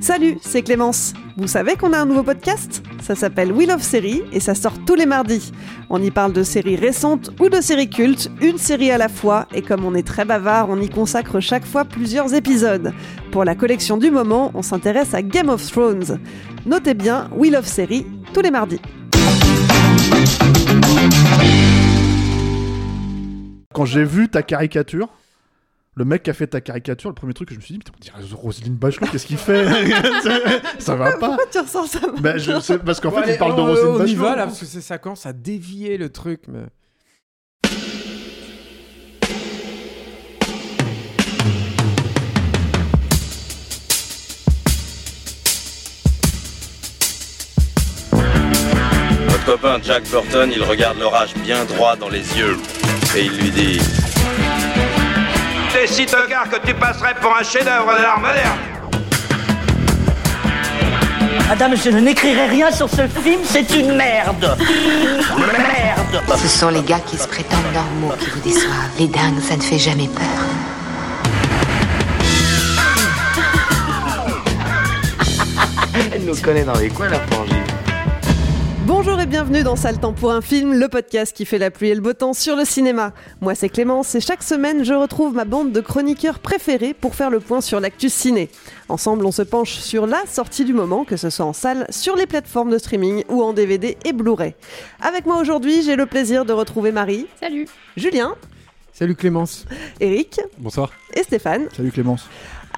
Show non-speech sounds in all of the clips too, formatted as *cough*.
Salut, c'est Clémence. Vous savez qu'on a un nouveau podcast? Ça s'appelle Wheel of Série et ça sort tous les mardis. On y parle de séries récentes ou de séries cultes, une série à la fois, et comme on est très bavard, on y consacre chaque fois plusieurs épisodes. Pour la collection du moment, on s'intéresse à Game of Thrones. Notez bien Wheel of Série tous les mardis. Quand j'ai vu ta caricature, le mec qui a fait ta caricature, le premier truc que je me suis dit, putain, on dirait Roselyne Bachelot, qu'est-ce qu'il fait *laughs* Ça va pas Pourquoi tu ressens ça bah, je sais, Parce qu'en Bon, fait, allez, il parle de on- Roselyne On y Bachelot. va là, parce que c'est ça commence à dévier le truc. Mais... Votre copain Jack Burton, il regarde l'orage bien droit dans les yeux et il lui dit T'es si tocard que tu passerais pour un chef-d'œuvre de l'art moderne. Madame, je n'écrirai rien sur ce film, c'est une merde Merde Ce sont les gars qui se prétendent normaux qui vous déçoivent. Les dingues, ça ne fait jamais peur. Elle nous connaît dans les coins, la frangine. Bonjour et bienvenue dans Sale Temps pour un film, le podcast qui fait la pluie et le beau temps sur le cinéma. Moi c'est Clémence et chaque semaine je retrouve ma bande de chroniqueurs préférés pour faire le point sur l'actu ciné. Ensemble on se penche sur la sortie du moment, que ce soit en salle, sur les plateformes de streaming ou en DVD et Blu-ray. Avec moi aujourd'hui j'ai le plaisir de retrouver Marie. Salut. Julien, Salut Clémence. Eric Bonsoir. et Stéphane. Salut Clémence.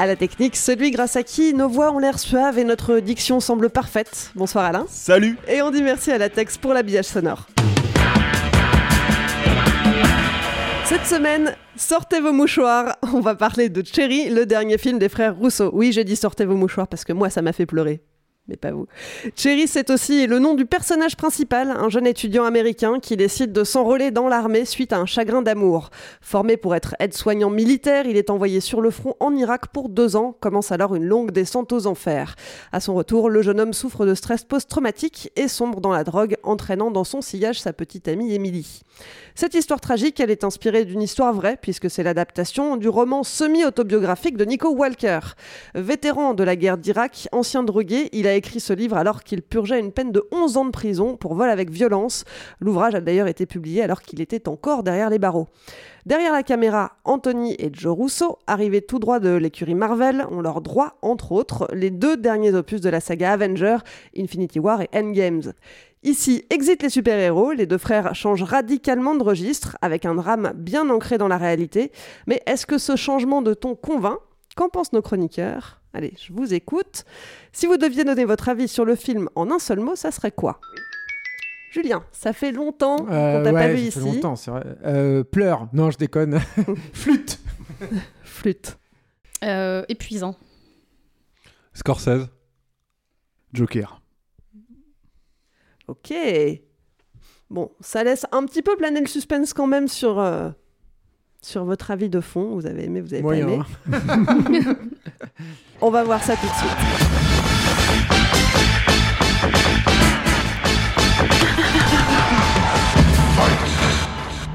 À la technique, celui grâce à qui nos voix ont l'air suaves et notre diction semble parfaite. Bonsoir Alain. Salut Et on dit merci à la Tex pour l'habillage sonore. Cette semaine, sortez vos mouchoirs. On va parler de Cherry, le dernier film des frères Rousseau. Oui, j'ai dit sortez vos mouchoirs parce que moi, ça m'a fait pleurer. Mais pas vous. Cherry, c'est aussi le nom du personnage principal, un jeune étudiant américain qui décide de s'enrôler dans l'armée suite à un chagrin d'amour. Formé pour être aide-soignant militaire, il est envoyé sur le front en Irak pour deux ans. Commence alors une longue descente aux enfers. À son retour, le jeune homme souffre de stress post-traumatique et sombre dans la drogue, entraînant dans son sillage sa petite amie Emily. Cette histoire tragique, elle est inspirée d'une histoire vraie, puisque c'est l'adaptation du roman semi-autobiographique de Nico Walker. Vétéran de la guerre d'Irak, ancien drogué, il a écrit ce livre alors qu'il purgeait une peine de 11 ans de prison pour vol avec violence. L'ouvrage a d'ailleurs été publié alors qu'il était encore derrière les barreaux. Derrière la caméra, Anthony et Joe Russo, arrivés tout droit de l'écurie Marvel, ont leur droit, entre autres, les deux derniers opus de la saga Avenger, Infinity War et Endgames. Ici, exit les super-héros, les deux frères changent radicalement de registre, avec un drame bien ancré dans la réalité. Mais est-ce que ce changement de ton convainc? Qu'en pensent nos chroniqueurs? Allez, je vous écoute. Si vous deviez donner votre avis sur le film en un seul mot, ça serait quoi? Julien, ça fait longtemps Euh, qu'on t'a ouais, pas vu ça ici. fait longtemps, c'est vrai. Euh, pleure. Non, je déconne. *laughs* Flûte. Flûte. Euh, épuisant. Scorsese. Joker. Ok. Bon, ça laisse un petit peu planer le suspense quand même sur, euh, sur votre avis de fond. Vous avez aimé, vous avez Moyen. pas aimé. *laughs* On va voir ça tout de suite. *laughs*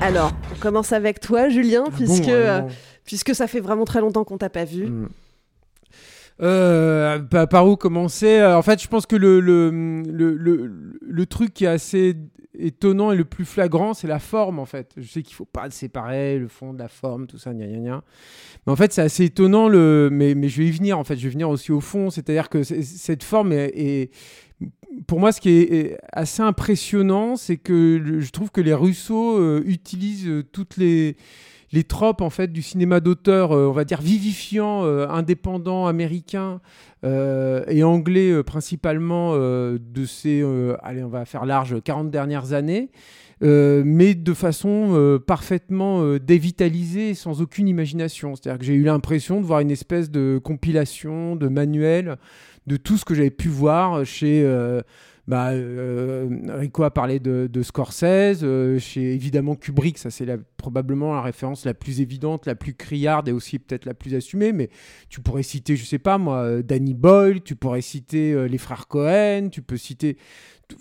Alors, on commence avec toi, Julien, puisque, Bon, euh, euh, puisque ça fait vraiment très longtemps qu'on t'a pas vu. Mm. Euh, par, où commencer Euh, En fait, je pense que le, le, le, le, truc qui est assez étonnant et le plus flagrant, c'est la forme, en fait. Je sais qu'il faut pas le séparer, le fond de la forme, tout ça, gna gna gna. Mais en fait, c'est assez étonnant, le... mais, mais je vais y venir, en fait. Je vais venir aussi au fond. C'est-à-dire que cette forme est, Pour moi, ce qui est, assez impressionnant, c'est que je trouve que les Russo euh, utilisent toutes les les tropes en fait du cinéma d'auteur, euh, on va dire vivifiant, euh, indépendant, américain euh, et anglais principalement de ces, allez on va faire large, 40 dernières années. mais de façon parfaitement dévitalisée, sans aucune imagination. C'est-à-dire que j'ai eu l'impression de voir une espèce de compilation, de manuel de tout ce que j'avais pu voir chez. Bah, euh, Rico a parlé de, de Scorsese, euh, chez évidemment Kubrick, ça c'est la- probablement la référence la plus évidente, la plus criarde et aussi peut-être la plus assumée, mais tu pourrais citer, je sais pas moi, euh, Danny Boyle, tu pourrais citer euh, les frères Cohen, tu peux citer,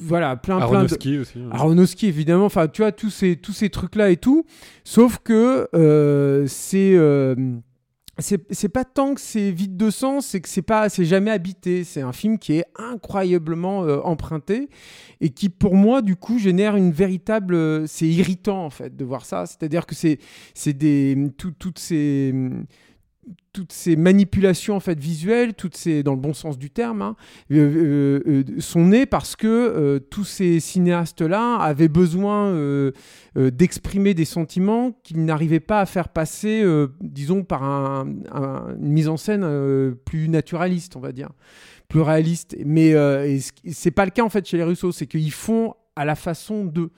voilà, plein plein de... Aronofsky aussi. hein. Aronofsky évidemment, enfin tu vois tous ces tous ces trucs là et tout, sauf que c'est c'est pas tant que c'est vide de sens, c'est que c'est pas c'est jamais habité. C'est un film qui est incroyablement euh, emprunté et qui pour moi du coup génère une véritable euh, c'est irritant en fait de voir ça. C'est-à-dire que c'est c'est des tout- toutes ces toutes ces manipulations en fait visuelles, toutes ces dans le bon sens du terme, hein, euh, euh, euh, sont nées parce que tous ces cinéastes-là avaient besoin d'exprimer des sentiments qu'ils n'arrivaient pas à faire passer, disons, par un- un- une mise en scène plus naturaliste, on va dire, plus réaliste. Mais c'est pas le cas en fait chez les Russos, c'est qu'ils font à la façon d'eux.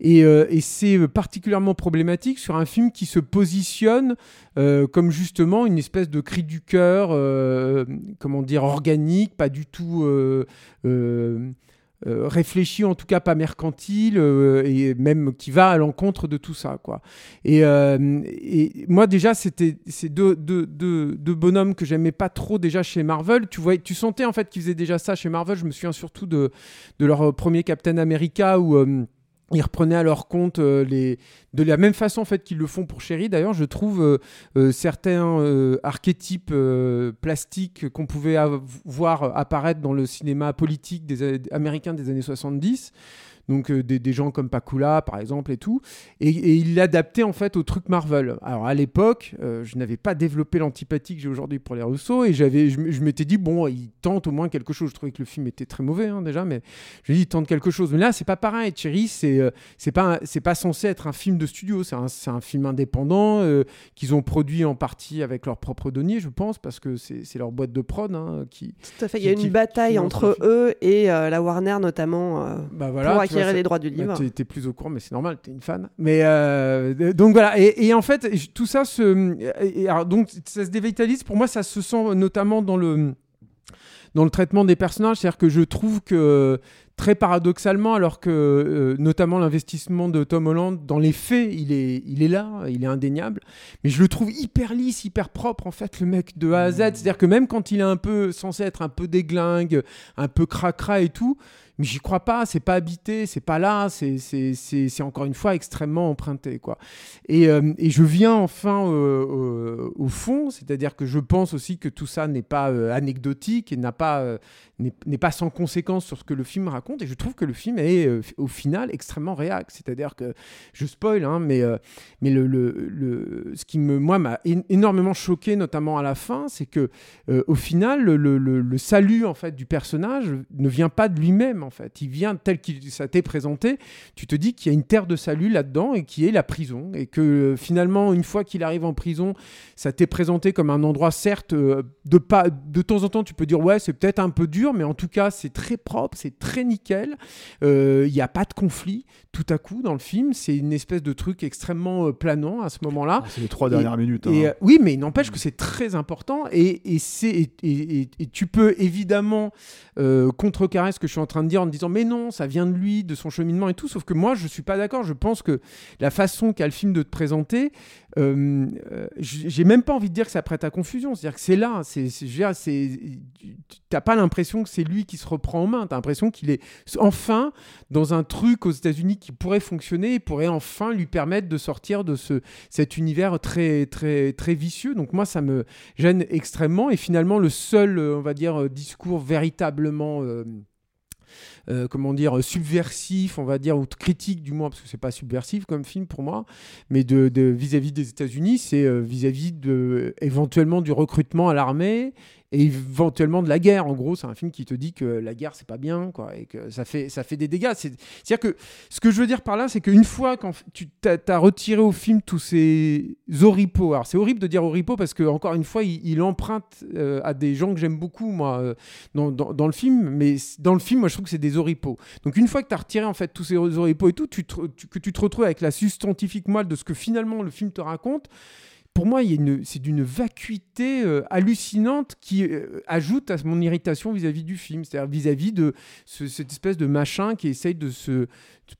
Et, euh, et c'est particulièrement problématique sur un film qui se positionne euh, comme justement une espèce de cri du cœur, euh, comment dire, organique, pas du tout euh, euh, euh, réfléchi, en tout cas pas mercantile, euh, et même qui va à l'encontre de tout ça. Quoi. Et, euh, et moi déjà, c'était ces deux, deux, deux, deux bonhommes que j'aimais pas trop déjà chez Marvel. Tu, voyais, tu sentais en fait qu'ils faisaient déjà ça chez Marvel. Je me souviens surtout de, de leur premier Captain America où... ils reprenaient à leur compte euh, les de la même façon qu'ils le font pour Chéri. D'ailleurs, je trouve euh, euh, certains archétypes plastiques qu'on pouvait voir apparaître dans le cinéma politique des américains des années 70. Donc euh, des, des gens comme Pakula par exemple et tout, et, et il l'adaptait en fait au truc Marvel. Alors à l'époque, euh, je n'avais pas développé l'antipathie que j'ai aujourd'hui pour les Russo, et j'avais, je, m'étais dit bon, il tente au moins quelque chose. Je trouvais que le film était très mauvais hein, déjà, mais je lui ai dit il tente quelque chose. Mais là c'est pas pareil. Cherry, c'est euh, c'est pas c'est pas censé être un film de studio, c'est un, c'est un film indépendant euh, qu'ils ont produit en partie avec leurs propres deniers, je pense, parce que c'est c'est leur boîte de prod hein, qui. Tout à fait. Il y a qui- une bataille qui entre eux et la Warner notamment Bah voilà, pour tu droits du bah, livre. t'es- T'es plus au courant, mais c'est normal, t'es une fan. Mais euh, donc voilà, et, et en fait, tout ça se. et- et alors, donc ça se dévitalise. Pour moi, ça se sent notamment dans le dans le traitement des personnages, c'est-à-dire que je trouve que très paradoxalement, alors que euh, notamment l'investissement de Tom Holland dans les faits, il est, il est là, il est indéniable, mais je le trouve hyper lisse, hyper propre en fait, le mec de A à Z. C'est-à-dire que même quand il est un peu censé être un peu déglingue, un peu cracra et tout, mais j'y crois pas, c'est pas habité, c'est pas là, c'est encore une fois extrêmement emprunté. Quoi. Et, euh, et je viens enfin euh, euh, au fond, c'est-à-dire que je pense aussi que tout ça n'est pas anecdotique et n'a pas, n'est n'est pas sans conséquence sur ce que le film raconte. Et je trouve que le film est au final extrêmement réac. C'est-à-dire que je spoil, hein, mais, mais le, le, le- ce qui me, moi m'a énormément choqué, notamment à la fin, c'est que au final, le- le salut en fait du personnage ne vient pas de lui-même. En fait, il vient tel qu'il ça t'est présenté. Tu te dis qu'il y a une terre de salut là-dedans et qui est la prison, et que euh, finalement, une fois qu'il arrive en prison, ça t'est présenté comme un endroit certes euh, de pas de temps en temps tu peux dire ouais c'est peut-être un peu dur mais en tout cas c'est très propre c'est très nickel. Euh, il n'y a pas de conflit tout à coup dans le film. C'est une espèce de truc extrêmement planant à ce moment-là. Ah, c'est les trois Et- dernières minutes, hein. oui mais il n'empêche que c'est très important. Et, et c'est et, et- et- et tu peux évidemment euh, contrecarrer ce que je suis en train de dire en disant mais non ça vient de lui de son cheminement et tout. Sauf que moi je suis pas d'accord. Je pense que la façon qu'a le film de te présenter euh, euh, j'ai même pas envie de dire que ça prête à confusion. C'est-à-dire que c'est là c'est t'as pas l'impression que c'est lui qui se reprend en main. T'as l'impression qu'il est enfin dans un truc aux États-Unis qui pourrait fonctionner et pourrait enfin lui permettre de sortir de ce cet univers très très très vicieux. Donc moi ça me gêne extrêmement. Et finalement le seul euh, on va dire euh, discours véritablement euh, comment dire, subversif, on va dire, ou critique du moins, parce que c'est pas subversif comme film pour moi, mais de vis-à-vis des États-Unis, c'est euh, vis-à-vis de éventuellement du recrutement à l'armée et éventuellement de la guerre. En gros, c'est un film qui te dit que la guerre c'est pas bien, quoi, et que ça fait ça fait des dégâts. C'est à dire que ce que je veux dire par là, c'est qu'une fois quand tu t'as as retiré au film tous ces oripeaux, alors c'est horrible de dire oripeaux parce que encore une fois, il, emprunte euh, à des gens que j'aime beaucoup moi euh, dans, dans, le film, mais dans le film, moi je trouve que c'est des oripeaux. Donc une fois que tu as retiré en fait tous ces oripeaux et tout, que tu te retrouves avec la substantifique moelle de ce que finalement le film te raconte pour moi, c'est d'une vacuité euh, hallucinante qui euh, ajoute à mon irritation vis-à-vis du film, c'est-à-dire vis-à-vis de ce- cette espèce de machin qui essaye de se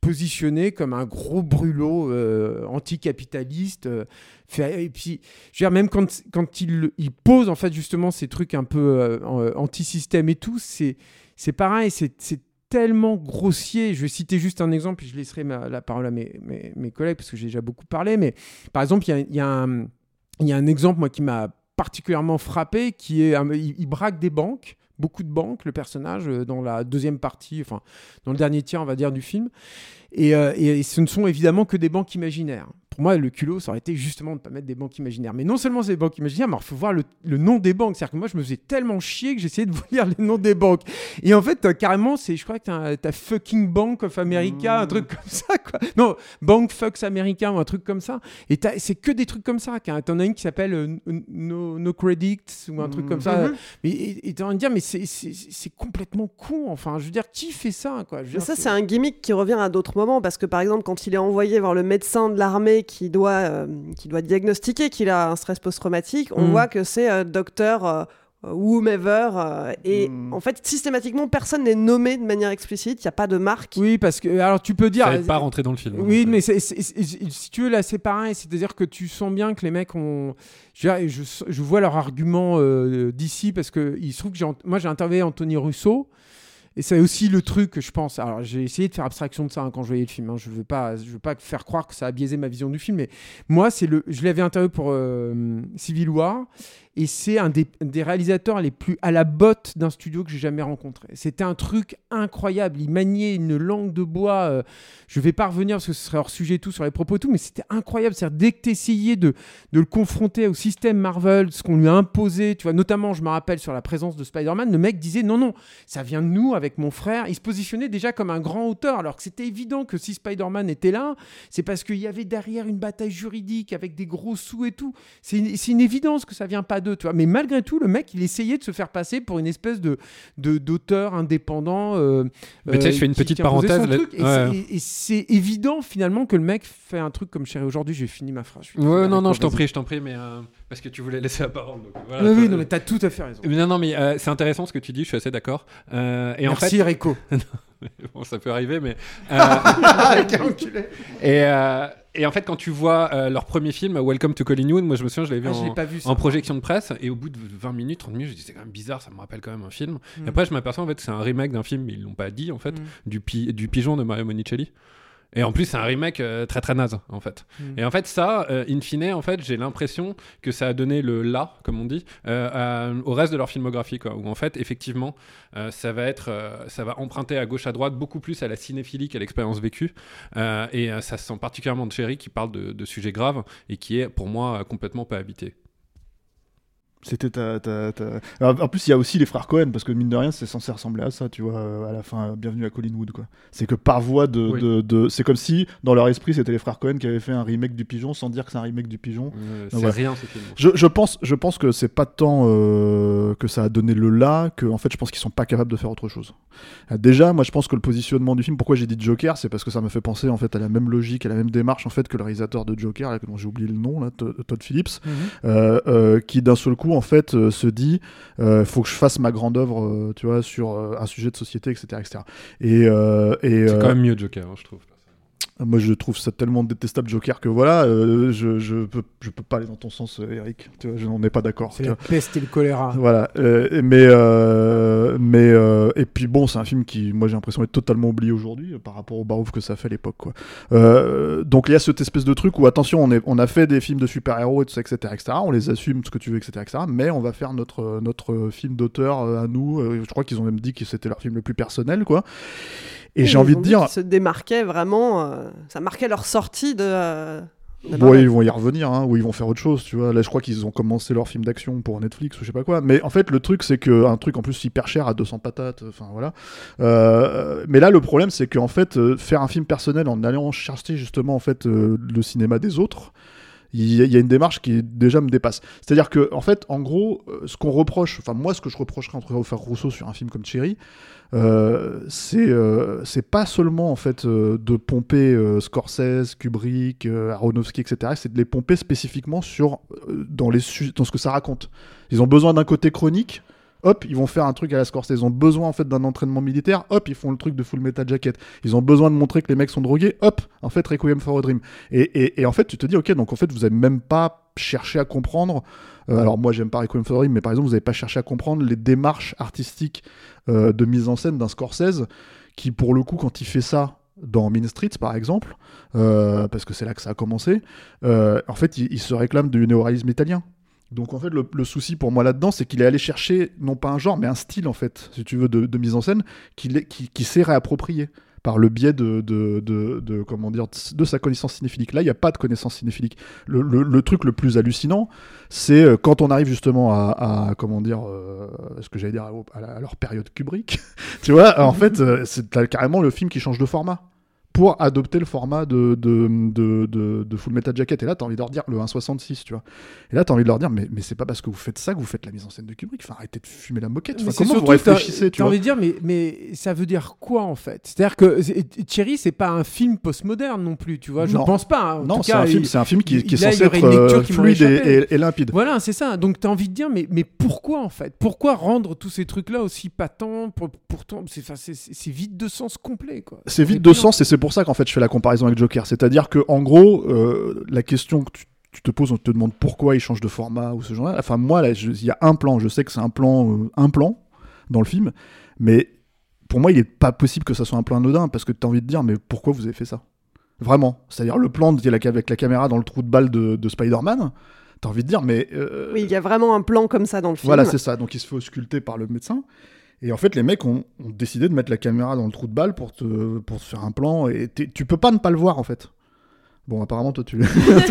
positionner comme un gros brûlot euh, anticapitaliste. et puis, je veux dire, même quand, quand il, pose en fait justement ces trucs un peu anti-système et tout, c'est pareil, c'est tellement grossier. Je vais citer juste un exemple, puis je laisserai la parole à mes, mes- collègues parce que j'ai déjà beaucoup parlé. Mais par exemple, il y a, y a un, il y a un exemple qui m'a particulièrement frappé, qui est un- il, braque des banques. Beaucoup de banques, le personnage, euh, dans la deuxième partie, enfin, dans le dernier tiers, on va dire, du film. Et, euh, et ce ne sont évidemment que des banques imaginaires. Pour moi, le culot, ça aurait été justement de ne pas mettre des banques imaginaires. Mais non seulement c'est des banques imaginaires, mais il faut voir le, le nom des banques. C'est-à-dire que moi, je me faisais tellement chier que j'essayais de *laughs* vous lire les noms des banques. Et en fait, t'as carrément, c'est, je crois que t'as, fucking Bank of America, un truc comme ça, quoi. Non, Bank Fucks America ou un truc comme ça. Et c'est que des trucs comme ça. T'en as une qui s'appelle euh, no, no Credits ou un truc comme ça. Mhm. Mais, et t'as envie de dire, mais c'est, complètement con. Enfin, je veux dire, qui fait ça, quoi? Je veux Mais dire, ça, c'est un gimmick qui revient à d'autres moments parce que, par exemple, quand il est envoyé voir le médecin de l'armée qui doit, euh, qui doit diagnostiquer qu'il a un stress post-traumatique, on Mm. voit que c'est euh, docteur euh, euh, whomever. euh, et Mm. en fait, systématiquement, personne n'est nommé de manière explicite. Il n'y a pas de marque. Oui, parce que alors tu peux dire. Ça aide pas à rentrer dans le film. Oui, mais si tu veux, là, c'est pareil. C'est-à-dire que tu sens bien que les mecs ont. Je, vois leur argument euh, d'ici parce que il se trouve que moi j'ai interviewé Anthony Russo. Et c'est aussi le truc je pense. Alors, j'ai essayé de faire abstraction de ça hein, quand je voyais le film. hein. Je veux pas, veux pas faire croire que ça a biaisé ma vision du film. Mais moi, c'est le, je l'avais interviewé pour euh, Civil War, et c'est un des, réalisateurs les plus à la botte d'un studio que j'ai jamais rencontré. C'était un truc incroyable. Il maniait une langue de bois. euh, je vais pas revenir parce que ce serait hors sujet et tout sur les propos et tout, mais c'était incroyable. C'est-à-dire dès que tu essayais de, de le confronter au système Marvel, ce qu'on lui a imposé, tu vois, notamment, je me rappelle sur la présence de Spider-Man, le mec disait non, non, ça vient de nous avec mon frère. Il se positionnait déjà comme un grand auteur, alors que c'était évident que si Spider-Man était là, c'est parce qu'il y avait derrière une bataille juridique avec des gros sous et tout. C'est une, c'est évidence que ça vient pas d'eux, tu vois. Mais malgré tout, le mec, il essayait de se faire passer pour une espèce de de- d'auteur indépendant. euh, Mais tu sais, je euh, fais une petite parenthèse là- ouais. c'est- et- et c'est évident finalement que le mec fait un truc comme Chéri. Aujourd'hui, j'ai fini ma phrase. Ouais, non, non, je t'en prie, je t'en prie, mais euh, parce que tu voulais laisser la parole. donc voilà, Oui, non, euh, mais t'as tout à fait raison. mais Non, non, mais euh, c'est intéressant ce que tu dis, je suis assez d'accord. Euh, et Merci, en fait, Rico. *laughs* bon, ça peut arriver, mais. *laughs* Euh, et, euh, et en fait, quand tu vois euh, leur premier film, Welcome to Hollywood, moi je me souviens, je l'avais vu, Ah, je en, l'ai pas vu, ça. en projection de presse, et au bout de 20 minutes, 30 minutes, je dis c'est quand même bizarre, ça me rappelle quand même un film. Mm. Et après, je m'aperçois en fait que c'est un remake d'un film, mais ils l'ont pas dit en fait, Mm. du, pi- du pigeon de Mario Monicelli. Et en plus, c'est un remake euh, très très naze, en fait. Mm. Et en fait, ça, euh, in fine, en fait, j'ai l'impression que ça a donné le là, comme on dit, euh, à- au reste de leur filmographie, quoi. Où en fait, effectivement, euh, ça va être, ça va emprunter à gauche à droite beaucoup plus à la cinéphilie qu'à l'expérience vécue. Et ça se sent particulièrement de Cherry qui parle de, de sujets graves et qui est, pour moi, complètement pas habité. C'était ta, ta- ta- Alors, En plus, il y a aussi les frères Cohen, parce que mine de rien, c'est censé ressembler à ça, tu vois, euh, à la fin, euh, Bienvenue à Collinwood, quoi. C'est que par voie de. Oui. de, de- C'est comme si, dans leur esprit, c'était les frères Cohen qui avaient fait un remake du pigeon sans dire que c'est un remake du pigeon. Euh, c'est voilà. rien, ce film. Je, je pense, je pense que c'est pas tant euh, que ça a donné le là, que en fait, je pense qu'ils sont pas capables de faire autre chose. Déjà, moi, je pense que le positionnement du film, pourquoi j'ai dit Joker, c'est parce que ça me fait penser en fait à la même logique, à la même démarche en fait que le réalisateur de Joker, là, dont j'ai oublié le nom, là, Todd Phillips, Mhm. euh, qui d'un seul coup en fait euh, se dit, euh, faut que je fasse ma grande œuvre, euh, tu vois, sur euh, un sujet de société, etc., etc. Et, et C'est quand même mieux Joker, hein, je trouve. Moi, je trouve ça tellement détestable, Joker, que voilà, euh, je, je, peux, je peux pas aller dans ton sens, euh, Eric. Tu vois, je n'en ai pas d'accord. C'est la peste et le choléra. Voilà, euh, mais euh, mais et puis bon, c'est un film qui, moi, j'ai l'impression d'être totalement oublié aujourd'hui par rapport au barouf que ça fait à l'époque, quoi. Donc il y a cette espèce de truc où attention, on, est, on a fait des films de super-héros et tout ça, etc., etc. On les assume, ce que tu veux, etc., etc. Mais on va faire notre notre film d'auteur à nous. Je crois qu'ils ont même dit que c'était leur film le plus personnel, quoi. Et Oui, j'ai ils envie de dire, qu'ils se démarquaient vraiment. euh, ça marquait leur sortie de, euh, Bon, ils vont y revenir, hein, ou ils vont faire autre chose, tu vois. Là, je crois qu'ils ont commencé leur film d'action pour Netflix ou je sais pas quoi. Mais en fait, le truc, c'est que un truc en plus hyper cher à 200 patates, enfin voilà. Euh, mais là, le problème, c'est qu'en fait, euh, faire un film personnel en allant chercher justement en fait le cinéma des autres, il y, a- une démarche qui déjà me dépasse. C'est-à-dire que, en fait, en gros, euh, ce qu'on reproche, enfin moi, ce que je reprocherais entre faire Rousseau sur un film comme Cherry, euh, c'est euh, c'est pas seulement en fait euh, de pomper Scorsese, Kubrick, Aronofsky, etc. C'est de les pomper spécifiquement sur dans les dans ce que ça raconte. Ils ont besoin d'un côté chronique. Hop, ils vont faire un truc à la Scorsese. Ils ont besoin en fait d'un entraînement militaire. Hop, ils font le truc de Full Metal Jacket. Ils ont besoin de montrer que les mecs sont drogués. Hop, en fait Requiem for a Dream. Et, en fait, tu te dis ok, donc en fait vous avez même pas cherché à comprendre. euh, alors moi j'aime pas Requiem for a Dream, mais par exemple vous avez pas cherché à comprendre les démarches artistiques euh, de mise en scène d'un Scorsese qui pour le coup quand il fait ça dans Mean Streets par exemple, euh, parce que c'est là que ça a commencé, en fait il, il se réclame du néoréalisme italien. Donc en fait le, le souci pour moi là-dedans c'est qu'il est allé chercher non pas un genre mais un style en fait si tu veux de, de mise en scène est- qui, qui s'est réapproprié par le biais de, de, de- de- comment dire de sa connaissance cinéphilique. Là, il n'y a pas de connaissance cinéphilique. Le, le- le truc le plus hallucinant, c'est euh, quand on arrive justement à, à, comment dire euh, ce que j'allais dire à, à leur période Kubrick. *laughs* tu vois, en fait, euh, c'est carrément le film qui change de format pour adopter le format de, de, de, de, de Full Metal Jacket. Et là, t'as envie de leur dire le 1.66, tu vois. Et là, t'as envie de leur dire, mais, mais c'est pas parce que vous faites ça que vous faites la mise en scène de Kubrick. Enfin, arrêtez de fumer la moquette. Enfin, comment vous surtout, t'as- réfléchissez, tu t'as vois envie de dire, mais, mais ça veut dire quoi en fait? C'est-à-dire que Thierry, c'est pas un film postmoderne non plus, tu vois. Je Non. pense pas. hein. En Non, c'est un film- il- un film qui- est censé être, euh, fluide et- échappé. et- et limpide. Voilà, c'est ça. Donc t'as envie de dire, mais, mais pourquoi en fait? Pourquoi rendre tous ces trucs-là aussi patents pour, c'est- c'est vide de sens complet, quoi. C'est vide de sens et c'est pour ça qu'en fait je fais la comparaison avec Joker. C'est-à-dire que en gros, euh, la question que tu, tu te poses, on te demande pourquoi il change de format ou ce genre-là. Enfin moi, là, il y a un plan. Je sais que c'est un plan, euh, un plan dans le film, mais pour moi, il est pas possible que ça soit un plan anodin parce que tu as envie de dire, mais pourquoi vous avez fait ça? Vraiment. C'est-à-dire le plan de- avec la caméra dans le trou de balle de, de Spider-Man. T'as envie de dire, mais euh, Oui, il y a vraiment un plan comme ça dans le film. voilà, c'est ça. Donc il se fait ausculter par le médecin. Et en fait, les mecs ont, ont décidé de mettre la caméra dans le trou de balle pour te, pour te faire un plan. Et tu peux pas ne pas le voir, en fait. Bon, apparemment, toi, tu, *laughs*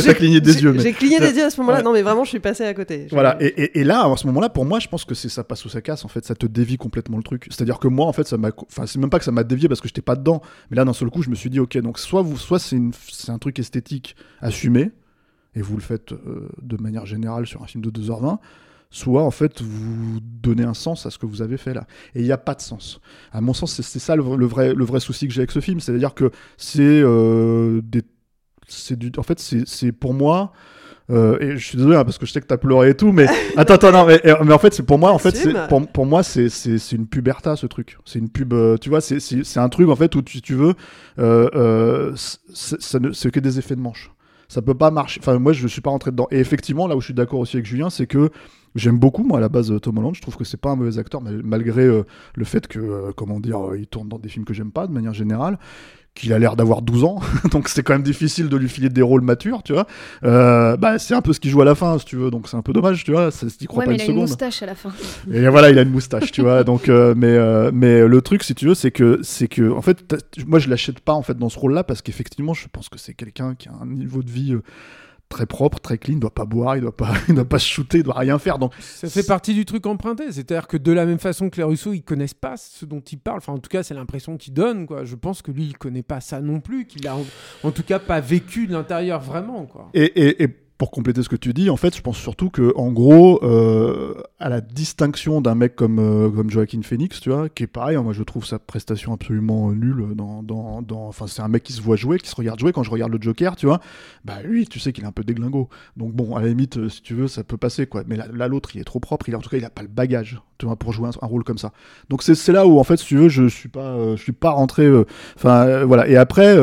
J'ai- cligné des yeux. mais- J'ai cligné des yeux à ce moment-là. Ouais. Non, mais vraiment, je suis passé à côté. Je- Voilà, et, et- et là, à ce moment-là, pour moi, je pense que c'est ça passe ou ça casse, en fait, ça te dévie complètement le truc. C'est-à-dire que moi, en fait, ça m'a. Enfin, c'est même pas que ça m'a dévié parce que j'étais pas dedans, mais là, d'un seul coup, je me suis dit, ok, donc soit, vous, soit c'est, une- c'est un truc esthétique assumé, et vous le faites euh, de manière générale sur un film de 2h20, soit, en fait, vous donnez un sens à ce que vous avez fait là. Et il n'y a pas de sens. À mon sens, c'est, ça le, le vrai, le vrai souci que j'ai avec ce film, c'est-à-dire que c'est euh, des. C'est du, en fait, c'est, c'est pour moi. Euh, et je suis désolé hein, parce que je sais que t'as pleuré et tout, mais *laughs* attends, attends, non, mais, mais en fait, c'est pour moi, en fait, pour, pour moi, c'est, c'est, c'est une puberta ce truc. C'est une pub, euh, tu vois, c'est, c'est, c'est un truc en fait où tu, tu veux, euh, euh, c'est que des effets de manche. Ça peut pas marcher. Enfin, moi, je suis pas rentré dedans. Et effectivement, là où je suis d'accord aussi avec Julien, c'est que j'aime beaucoup, moi, à la base, euh, Tom Holland. Je trouve que c'est pas un mauvais acteur, mal- malgré euh, le fait que, euh, comment dire, il tourne dans des films que j'aime pas de manière générale qu'il a l'air d'avoir 12 ans, *laughs* donc c'est quand même difficile de lui filer des rôles matures, tu vois. Euh, bah, c'est un peu ce qu'il joue à la fin, si tu veux, donc c'est un peu dommage, tu vois. Ça se dit croit Ouais, pas mais une il a une moustache à la fin. Et voilà, il a une moustache, tu vois. Donc, euh, mais, euh, mais le truc, si tu veux, c'est que, c'est que, en fait, moi, je l'achète pas en fait dans ce rôle-là parce qu'effectivement, je pense que c'est quelqu'un qui a un niveau de vie très propre, très clean, il doit pas boire, il doit pas, *laughs* il doit pas se shooter, il doit rien faire. Donc, Ça fait partie du truc emprunté. C'est-à-dire que de la même façon que les Russo, ils connaissent pas ce dont ils parlent. Enfin, en tout cas, c'est l'impression qu'ils donnent. Quoi. Je pense que lui, il connaît pas ça non plus. Qu'il a, en, en tout cas, pas vécu de l'intérieur vraiment. Quoi. Et, et- et pour compléter ce que tu dis, en fait, je pense surtout que, en gros, euh, à la distinction d'un mec comme, euh, comme Joaquin Phoenix, tu vois, qui est pareil, hein, moi je trouve sa prestation absolument nulle. Dans, dans, dans- Enfin, c'est un mec qui se voit jouer, qui se regarde jouer. Quand je regarde le Joker, tu vois, bah lui, tu sais qu'il est un peu déglingo. Donc bon, à la limite, euh, si tu veux, ça peut passer, quoi. Mais là, l'autre, il est trop propre. Il, en tout cas, il a pas le bagage, tu vois, pour jouer un, rôle comme ça. Donc c'est là où, en fait, si tu veux, je suis pas, je suis pas rentré. Enfin, voilà. Et après.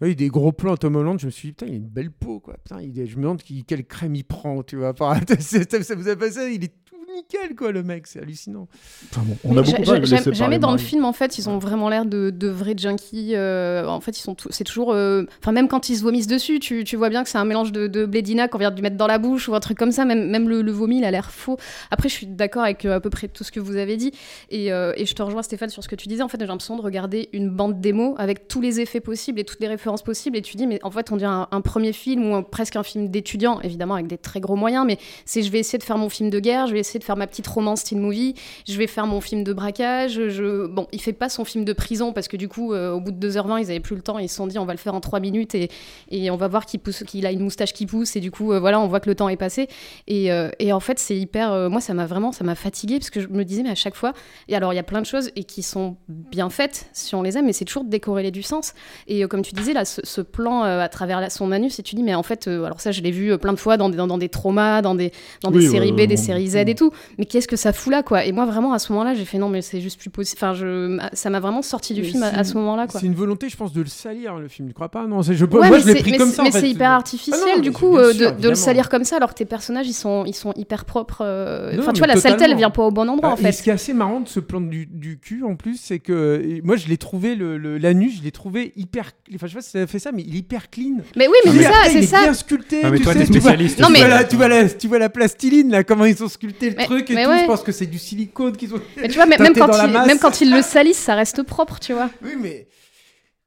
Oui, des gros plans Tom Holland, je me suis dit, putain, il a une belle peau, quoi. Putain, il est- je me demande quelle crème il prend, tu vois. *laughs* Ça, vous a passé, il est nickel, quoi, le mec. C'est hallucinant. Enfin bon, on a beaucoup pas Jamais dans le film, en fait, ils ont vraiment l'air de, de vrais junkies. euh, en fait, ils sont c'est toujours. euh, Enfin, même quand ils se vomissent dessus, tu, tu vois bien que c'est un mélange de, de blédina qu'on vient de lui mettre dans la bouche ou un truc comme ça. Même, même le, le vomi, il a l'air faux. Après, je suis d'accord avec euh, à peu près tout ce que vous avez dit. Et, euh, et je te rejoins, Stéphane, sur ce que tu disais. En fait, j'ai l'impression de regarder une bande démo avec tous les effets possibles et toutes les références possibles. Et tu dis, mais en fait, on dirait un, un premier film ou un- presque un film d'étudiant, évidemment, avec des très gros moyens. Mais c'est je vais essayer de faire mon film de guerre, je vais essayer de faire ma petite romance teen movie, je vais faire mon film de braquage. Je... Bon, il fait pas son film de prison parce que du coup, euh, au bout de 2h20, ils avaient plus le temps. Ils se sont dit, on va le faire en 3 minutes et, et on va voir qu'il pousse, qu'il a une moustache qui pousse. Et du coup, euh, voilà, on voit que le temps est passé. Et, euh, et en fait, c'est hyper. moi, ça m'a vraiment, ça m'a fatigué parce que je me disais, mais à chaque fois. Et alors, il y a plein de choses et qui sont bien faites si on les aime, mais c'est toujours décorrélé du sens. Et comme tu disais, là, ce, ce plan à travers la- son anus, et tu dis, mais en fait, alors ça, je l'ai vu plein de fois dans des, dans, dans des traumas, dans des, dans des Oui, séries B, des séries Z et tout. Mais qu'est-ce que ça fout là, quoi Et moi, vraiment, à ce moment-là, j'ai fait, non, mais c'est juste plus possible. Enfin, je, ça m'a vraiment sorti du Mais film à, ce une- moment-là, quoi. C'est une volonté, je pense, de le salir, le film. Tu crois pas? Non, c'est- je, Ouais, moi, mais je l'ai c'est- pris comme ça. Mais c'est hyper artificiel, Ah non, du coup, euh, sûr, de, de le salir comme ça, alors que tes personnages, ils sont, ils sont hyper propres. euh, Non, Enfin, tu vois, la saleté, elle vient pas au bon endroit, Ah, en et fait. ce qui est assez marrant de ce plan du, du cul, en plus, c'est que et moi, je l'ai trouvé, le, le- l'anus, je l'ai trouvé hyper. Enfin, je sais pas si ça fait ça, mais il est hyper clean. Mais oui, mais c'est ça, c'est il est ça. bien sculpté. Ah, mais tu toi, t'es spécialiste. Non, tu mais- vois la- tu vois la, tu vois la plastiline là, comment ils ont sculpté le Mais- truc et mais tout. ouais. Je pense que c'est du silicone qu'ils ont. Mais tu vois, même, quand il, même quand ils le salissent, ça reste propre, tu vois. Oui, mais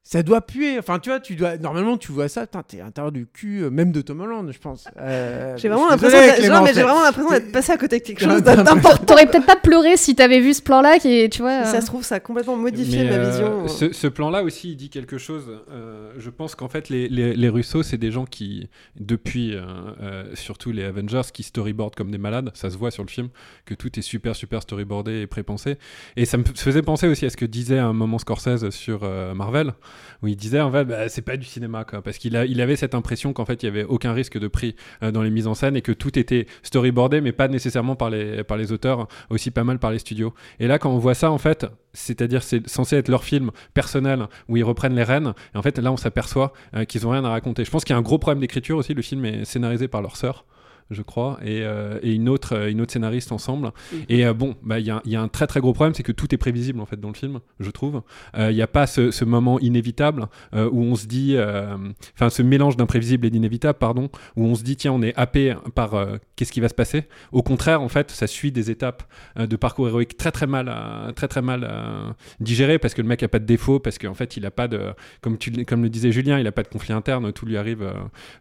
ça doit puer. Enfin, tu vois, tu dois. Normalement, tu vois ça, t'es à l'intérieur du cul, euh, même de Tom Holland, je pense. Euh, *laughs* J'ai vraiment l'impression d'être- Clément, non, mais j'ai c'est- vraiment l'impression d'être passé à côté de quelque *laughs* chose d'important. T'aurais peut-être pas pleuré si t'avais vu ce plan-là, qui, tu vois. Si euh, ça se trouve, ça a complètement modifié Mais, ma euh, vision. ce, ce plan-là aussi, il dit quelque chose. Euh, je pense qu'en fait, les, les, les Russos, c'est des gens qui, depuis euh, euh, surtout les Avengers, qui storyboardent comme des malades. Ça se voit sur le film que tout est super, super storyboardé et prépensé. Et ça me faisait penser aussi à ce que disait à un moment Scorsese sur euh, Marvel, où il disait en fait, bah, c'est pas du cinéma, quoi, parce qu'il il avait cette impression qu'en fait, il y avait aucun risque de prix euh, dans les mises en scène et que tout était storyboardé, mais pas nécessairement par les, par les auteurs, aussi pas mal par les studios. Et là, quand on voit ça, en fait, c'est-à-dire c'est censé être leur film personnel où ils reprennent les rênes. Et en fait, là, on s'aperçoit euh, qu'ils ont rien à raconter. Je pense qu'il y a un gros problème d'écriture aussi. Le film est scénarisé par leur sœur. Je crois, et, euh, et une, autre, euh, une autre scénariste ensemble. Et euh, bon, bah, il y, a, y a un très très gros problème, c'est que tout est prévisible en fait dans le film, je trouve. Euh, Il n'y a pas ce, ce moment inévitable euh, où on se dit, euh, enfin ce mélange d'imprévisible et d'inévitable, pardon, où on se dit tiens on est happé par euh, qu'est-ce qui va se passer. Au contraire, en fait, ça suit des étapes euh, de parcours héroïque très très mal, euh, très très mal euh, digérées parce que le mec a pas de défaut, parce qu'en fait il a pas de, comme tu, comme le disait Julien, il a pas de conflit interne, tout lui arrive, euh,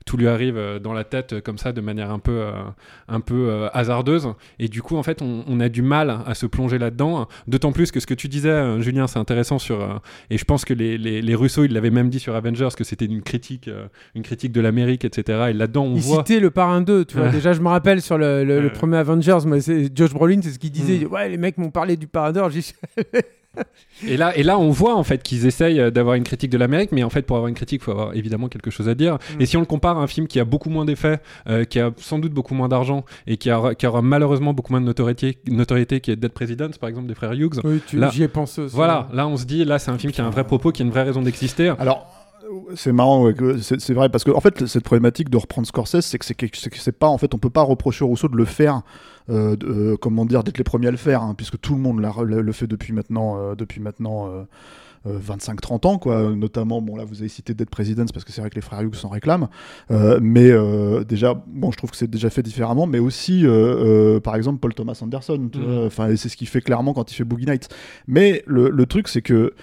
tout lui arrive euh, dans la tête euh, comme ça de manière un peu, euh, un peu euh, hasardeuse. Et du coup, en fait, on, on a du mal à se plonger là-dedans. D'autant plus que ce que tu disais, euh, Julien, c'est intéressant sur, et je pense que les, les, les Russos, ils l'avaient même dit sur Avengers que c'était une critique, une critique de l'Amérique, etc. Et là-dedans, on Il voit. citait le parrain 2, tu vois. *laughs* Déjà, je me rappelle sur le, le- premier Avengers, moi, Josh Brolin, c'est ce qu'il disait. Mm. Ouais, les mecs m'ont parlé du parrain 2. *laughs* Et là, et là, on voit en fait qu'ils essayent euh, d'avoir une critique de l'Amérique, mais en fait, pour avoir une critique, il faut avoir évidemment quelque chose à dire. Mm. Et si on le compare à un film qui a beaucoup moins d'effets, euh, qui a sans doute beaucoup moins d'argent et qui aura, qui aura malheureusement beaucoup moins de notoriété, notoriété qui est Dead Presidents, par exemple, des frères Hughes. Oui, tu- là, j'y ai pensé aussi. Voilà, là, on se dit, là, c'est un film qui a un vrai propos, qui a une vraie raison d'exister. Alors, c'est marrant, ouais, c'est vrai, parce que en fait, cette problématique de reprendre Scorsese, c'est que c'est pas, en fait, on peut pas reprocher au Rousseau de le faire, euh, de- euh, comment dire, d'être les premiers à le faire, hein, puisque tout le monde l'a- le, le fait depuis maintenant, euh, depuis maintenant. euh, euh, 25-30 ans, quoi. Notamment, bon, là, vous avez cité Dead Presidents parce que c'est vrai que les frères Hughes s'en réclament. Euh, mais euh, déjà, bon, je trouve que c'est déjà fait différemment, mais aussi, euh, euh, par exemple, Paul Thomas Anderson. vois, Enfin, c'est ce qu'il fait clairement quand il fait Boogie Nights. Mais le, le truc, c'est que euh,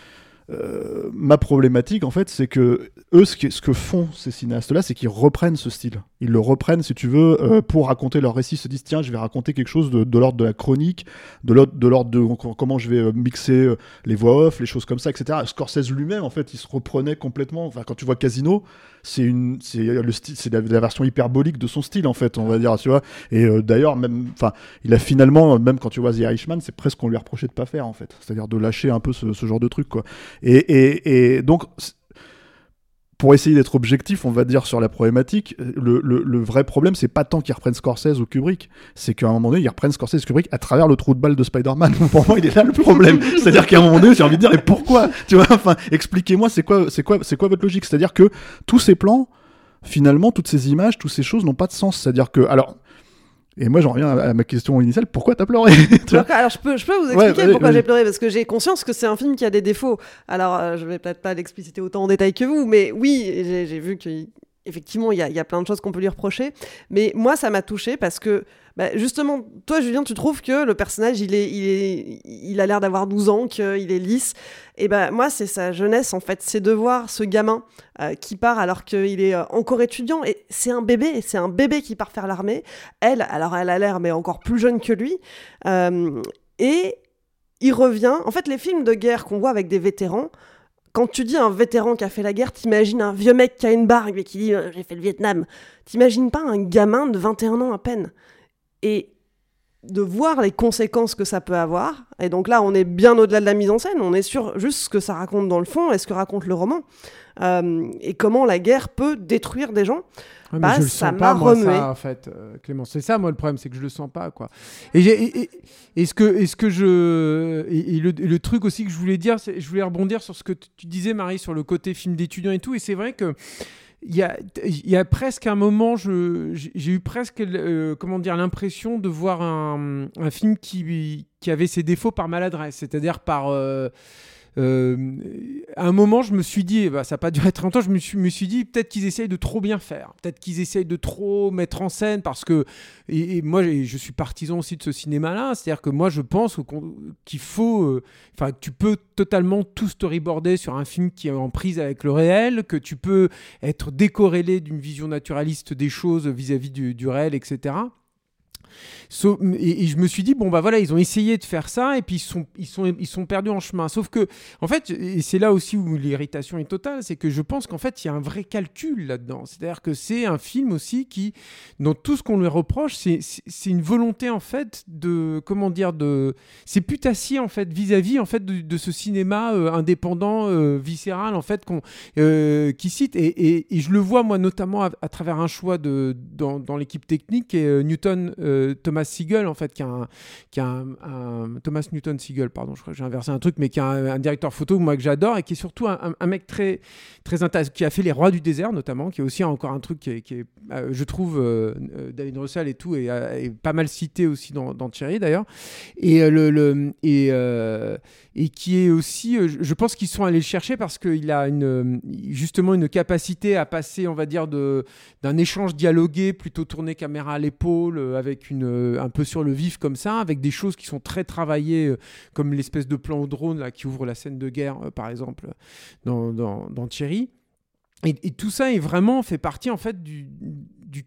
ma problématique, en fait, c'est que eux, ce, qui- ce que font ces cinéastes-là, c'est qu'ils reprennent ce style. Ils le reprennent, si tu veux, euh, pour raconter leur récit. Ils se disent, tiens, je vais raconter quelque chose de, l'ordre de la chronique, de l'ordre de, comment je vais euh, mixer euh, les voix off, les choses comme ça, etc. Scorsese lui-même, en fait, il se reprenait complètement. Enfin, quand tu vois Casino, c'est une, c'est le c'est la, version hyperbolique de son style, en fait, on va dire, tu vois. Et d'ailleurs, même, enfin, il a finalement, même quand tu vois The Irishman, c'est presque qu'on lui a reproché de pas faire, en fait. C'est-à-dire de lâcher un peu ce, genre de truc, quoi. Et, et, donc, pour essayer d'être objectif, on va dire, sur la problématique, le, le- le vrai problème, c'est pas tant qu'ils reprennent Scorsese ou Kubrick, c'est qu'à un moment donné, ils reprennent Scorsese et Kubrick à travers le trou de balle de Spider-Man. *laughs* pour moi, il est là le problème. *laughs* C'est-à-dire qu'à un moment donné, j'ai envie de dire, et pourquoi? Tu vois, enfin, expliquez-moi, c'est quoi, c'est quoi, c'est quoi votre logique? C'est-à-dire que tous ces plans, finalement, toutes ces images, toutes ces choses n'ont pas de sens. C'est-à-dire que, alors, Et moi, j'en reviens à ma question initiale pourquoi t'as pleuré? *laughs* Alors, alors, je peux, je peux vous expliquer pourquoi j'ai pleuré parce que j'ai conscience que c'est un film qui a des défauts. Alors euh, je vais peut-être pas l'expliciter autant en détail que vous, mais oui, j'ai vu qu'effectivement il y a, y a plein de choses qu'on peut lui reprocher. Mais moi ça m'a touché parce que bah, justement, toi Julien, tu trouves que le personnage il est, il est, il a l'air d'avoir 12 ans, qu'il est lisse. Et ben moi c'est sa jeunesse en fait, c'est de voir ce gamin euh, qui part alors qu'il est euh, encore étudiant et c'est un bébé, c'est un bébé qui part faire l'armée. Elle, alors elle a l'air mais encore plus jeune que lui. Euh, et il revient. En fait, les films de guerre qu'on voit avec des vétérans, quand tu dis un vétéran qui a fait la guerre, t'imagines un vieux mec qui a une barbe et qui dit euh, J'ai fait le Vietnam. T'imagines pas un gamin de 21 ans à peine. Et de voir les conséquences que ça peut avoir. Et donc là, on est bien au-delà de la mise en scène. On est sur juste ce que ça raconte dans le fond et ce que raconte le roman. Euh, et comment la guerre peut détruire des gens. Ouais, Bah, je le ça m'a moi, remué. ça, en fait, euh, Clément. C'est ça, moi, le problème, c'est que je le sens pas, quoi. Et, j'ai- et- et- et ce que, et ce que je, et, le, truc aussi que je voulais dire, c'est, je voulais rebondir sur ce que tu disais, Marie, sur le côté film d'étudiant et tout. Et c'est vrai que il y a, il y a presque un moment, j'ai j'ai eu presque, euh, comment dire, l'impression de voir un, un film qui, qui avait ses défauts par maladresse, c'est-à-dire par euh, euh, à un moment, je me suis dit, bah, ça n'a pas duré très longtemps, je me suis, me suis dit peut-être qu'ils essayent de trop bien faire, peut-être qu'ils essayent de trop mettre en scène, parce que, et, moi je suis partisan aussi de ce cinéma-là, c'est-à-dire que moi je pense qu'il faut, euh, enfin tu peux totalement tout storyboarder sur un film qui est en prise avec le réel, que tu peux être décorrélé d'une vision naturaliste des choses vis-à-vis du réel, etc. So- et, et je me suis dit bon bah voilà ils ont essayé de faire ça et puis ils sont ils sont ils sont perdus en chemin. Sauf que en fait et c'est là aussi où l'irritation est totale c'est que je pense qu'en fait il y a un vrai calcul là-dedans. C'est-à-dire que c'est un film aussi qui dans tout ce qu'on lui reproche c'est une volonté en fait de comment dire de c'est putassier en fait vis-à-vis en fait de, ce cinéma euh, indépendant euh, viscéral en fait qu'on euh, qui cite. Et, et- et je le vois moi notamment à, travers un choix de dans, dans l'équipe technique euh, Newton euh, Thomas Siegel en fait qui a un, qui a Thomas Newton Siegel pardon je crois que j'ai inversé un truc mais qui a un, directeur photo moi que j'adore et qui est surtout un, mec très très intéressant qui a fait les rois du désert notamment qui est aussi encore un truc qui est, euh, je trouve euh, David Russell et tout et, est pas mal cité aussi dans, Cherry d'ailleurs. Et le, et et qui est aussi, je- pense qu'ils sont allés le chercher parce qu'il a une, justement une capacité à passer, on va dire, d'un échange dialogué plutôt tourné caméra à l'épaule, euh, euh, un peu sur le vif comme ça, avec des choses qui sont très travaillées, euh, comme l'espèce de plan au drone qui ouvre la scène de guerre, euh, par exemple, dans Thierry. Et, tout ça est vraiment fait partie en fait du,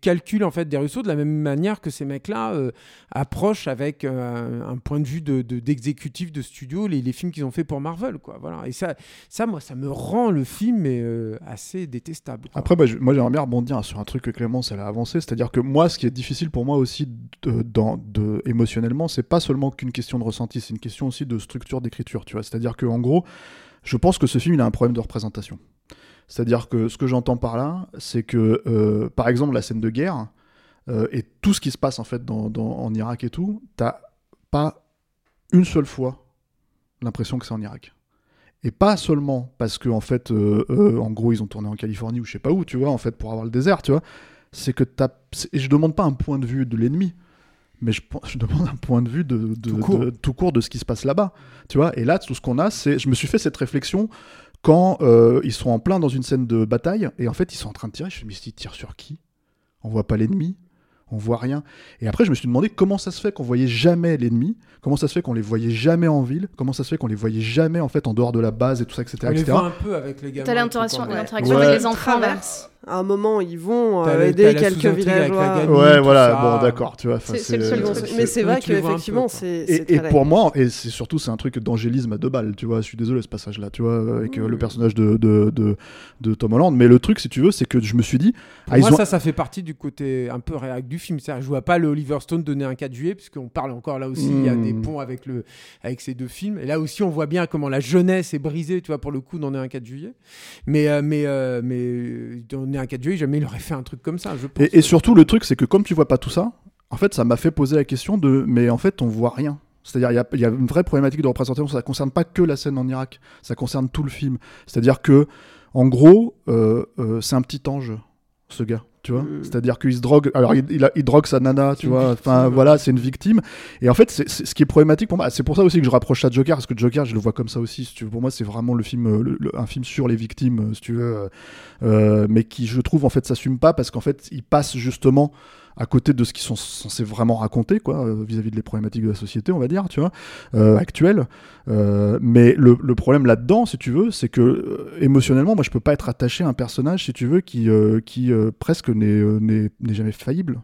calcul en fait des Russos de la même manière que ces mecs-là euh, approchent avec euh, un point de vue de, de- d'exécutif de studio les, films qu'ils ont fait pour Marvel quoi voilà et ça ça moi ça me rend le film mais, euh, assez détestable quoi. Après, bah, moi j'aimerais bien rebondir sur un truc que Clémence elle a avancé, c'est-à-dire que moi, ce qui est difficile pour moi aussi de, dans, de, c'est pas seulement qu'une question de ressenti, c'est une question aussi de structure d'écriture, tu vois. C'est-à-dire que en gros, je pense que ce film il a un problème de représentation. C'est-à-dire que ce que j'entends par là, c'est que euh, par exemple la scène de guerre euh, et tout ce qui se passe en fait dans, dans- en Irak et tout, t'as pas une seule fois l'impression que c'est en Irak. Et pas seulement parce que en fait, euh, en gros, ils ont tourné en Californie ou je sais pas où, tu vois, en fait, pour avoir le désert, tu vois. C'est que t'as. Et je demande pas un point de vue de l'ennemi, mais je, demande un point de vue de, de- Tout court. de- tout court de ce qui se passe là-bas, tu vois. Et là, tout ce qu'on a, c'est. Je me suis fait cette réflexion quand euh, ils sont en plein dans une scène de bataille et en fait, ils sont en train de tirer. Je me suis dit, ils tirent sur qui? On voit pas l'ennemi on voit rien. Et après, je me suis demandé comment ça se fait qu'on voyait jamais l'ennemi, comment ça se fait qu'on les voyait jamais en ville, comment ça se fait qu'on les voyait jamais en fait en dehors de la base et tout ça, etc. on les etc. voit un peu avec les gamins T'as l'interaction tout le temps, ouais. l'interaction Ouais. avec les enfants. À un moment, ils vont euh, aider quelques sous-intrigue avec la villageois. gamine. Ouais, voilà, ça. bon, d'accord, tu vois. enfin, C'est- c'est le seul truc. Mais c'est vrai qu'effectivement, c'est. Et, c'est pour moi, et c'est surtout c'est un truc d'angélisme à deux balles, tu vois. Je suis désolé ce passage-là, tu vois, avec Mmh. euh, le personnage de, de, de, de Tom Holland. Mais le truc, si tu veux, c'est que je me suis dit, Pour ah, moi, ont- ça, ça fait partie du côté un peu réac du film. C'est-à-dire, je vois pas le Oliver Stone donner un 4 juillet, puisqu'on parle encore là aussi, il y a des ponts avec, le, avec ces deux films. Et là aussi, on voit bien comment la jeunesse est brisée, tu vois, pour le coup, d'en est un 4 juillet. Mais, euh, mais, euh, mais un 4 juillet, jamais il aurait fait un truc comme ça, je pense. Et, et surtout, le truc, c'est que comme tu vois pas tout ça, en fait, ça m'a fait poser la question de, mais en fait, on voit rien. C'est-à-dire, il y a- il y, a une vraie problématique de représentation. Ça concerne pas que la scène en Irak, ça concerne tout le film. C'est-à-dire que, en gros, euh, euh, c'est un petit ange, ce gars. Tu vois. C'est-à-dire qu'il se drogue, alors il, il drogue sa nana, tu vois. Enfin voilà, c'est une victime. Et en fait, c'est ce qui est problématique pour moi, c'est pour ça aussi que je rapproche ça de Joker, parce que Joker, je le vois comme ça aussi. Si tu veux. Pour moi, c'est vraiment le film, euh, le- le- un film sur les victimes, euh, si tu veux, euh, euh, mais qui, je trouve, en fait, s'assume pas parce qu'en fait, il passe justement à côté de ce qu'ils sont censés vraiment raconter, quoi, euh, vis-à-vis de les problématiques de la société, on va dire, tu vois, euh, actuelles. Euh, mais le, problème là-dedans, si tu veux, c'est que émotionnellement, moi, je peux pas être attaché à un personnage, si tu veux, qui, qui presque n'est jamais faillible.